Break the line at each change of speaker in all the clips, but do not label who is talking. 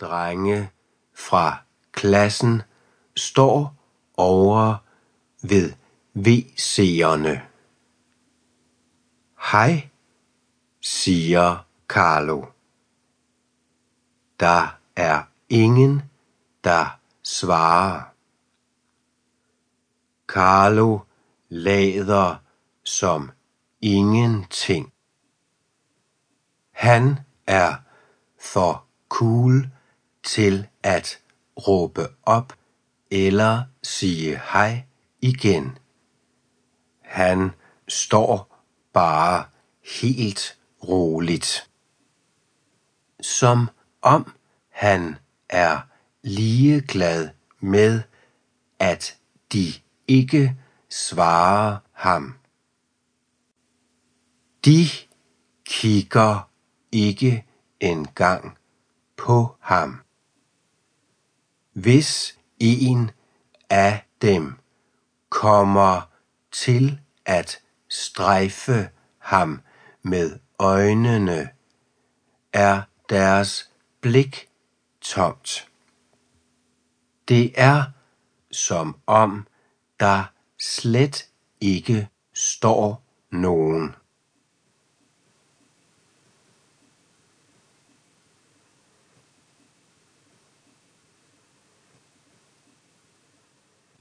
drenge fra klassen står over ved WC'erne. Hej, siger Carlo. Der er ingen, der svarer. Carlo lader som ingenting. Han er for cool til at råbe op eller sige hej igen. Han står bare helt roligt. Som om han er ligeglad med, at de ikke svarer ham. De kigger ikke engang på ham. Hvis en af dem kommer til at strejfe ham med øjnene, er deres blik tomt. Det er som om der slet ikke står nogen.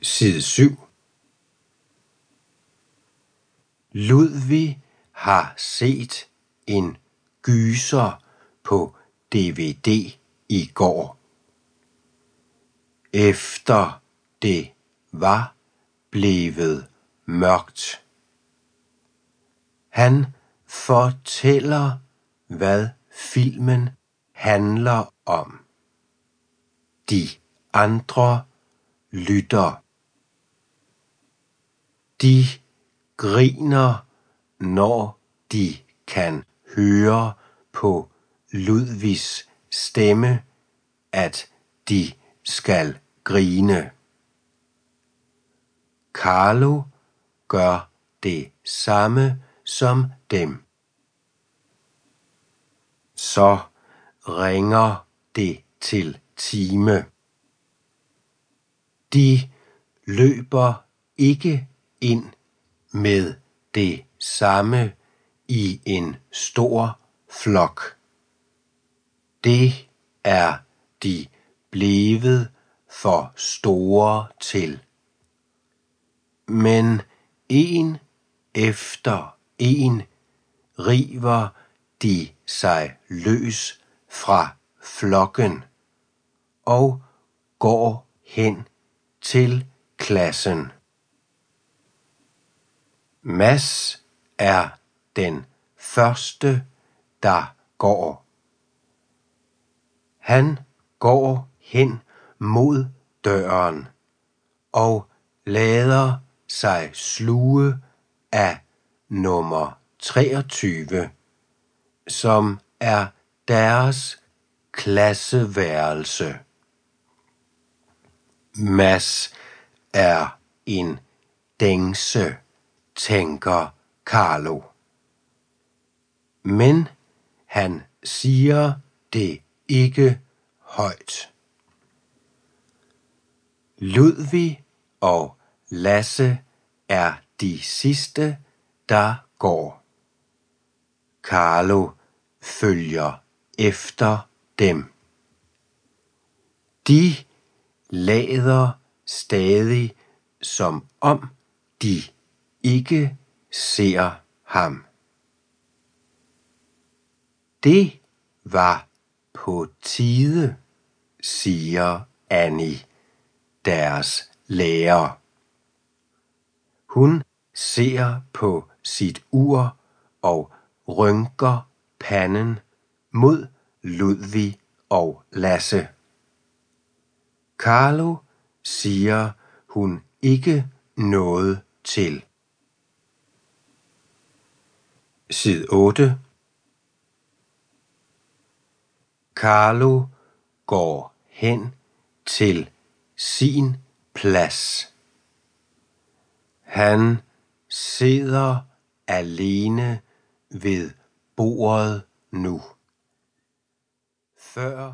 Side 7 Ludvig har set en gyser på DVD i går. Efter det var blevet mørkt. Han fortæller, hvad filmen handler om. De andre lytter. De griner, når de kan høre på Ludvigs stemme, at de skal grine. Carlo gør det samme som dem. Så ringer det til time. De løber ikke ind med det samme i en stor flok. Det er de blevet for store til. Men en efter en river de sig løs fra flokken og går hen til klassen. Mads er den første, der går. Han går hen mod døren og lader sig sluge af nummer 23, som er deres klasseværelse. Mads er en dængse, tænker Carlo. Men han siger det ikke højt. Ludvig og Lasse er de sidste, der går. Carlo følger efter dem. De lader stadig som om de ikke ser ham. Det var på tide, siger Annie, deres lærer. Hun ser på sit ur og rynker panden mod Ludvig og Lasse. Carlo siger hun ikke noget til. Side 8 Carlo går hen til sin plads. Han sidder alene ved bordet nu. Før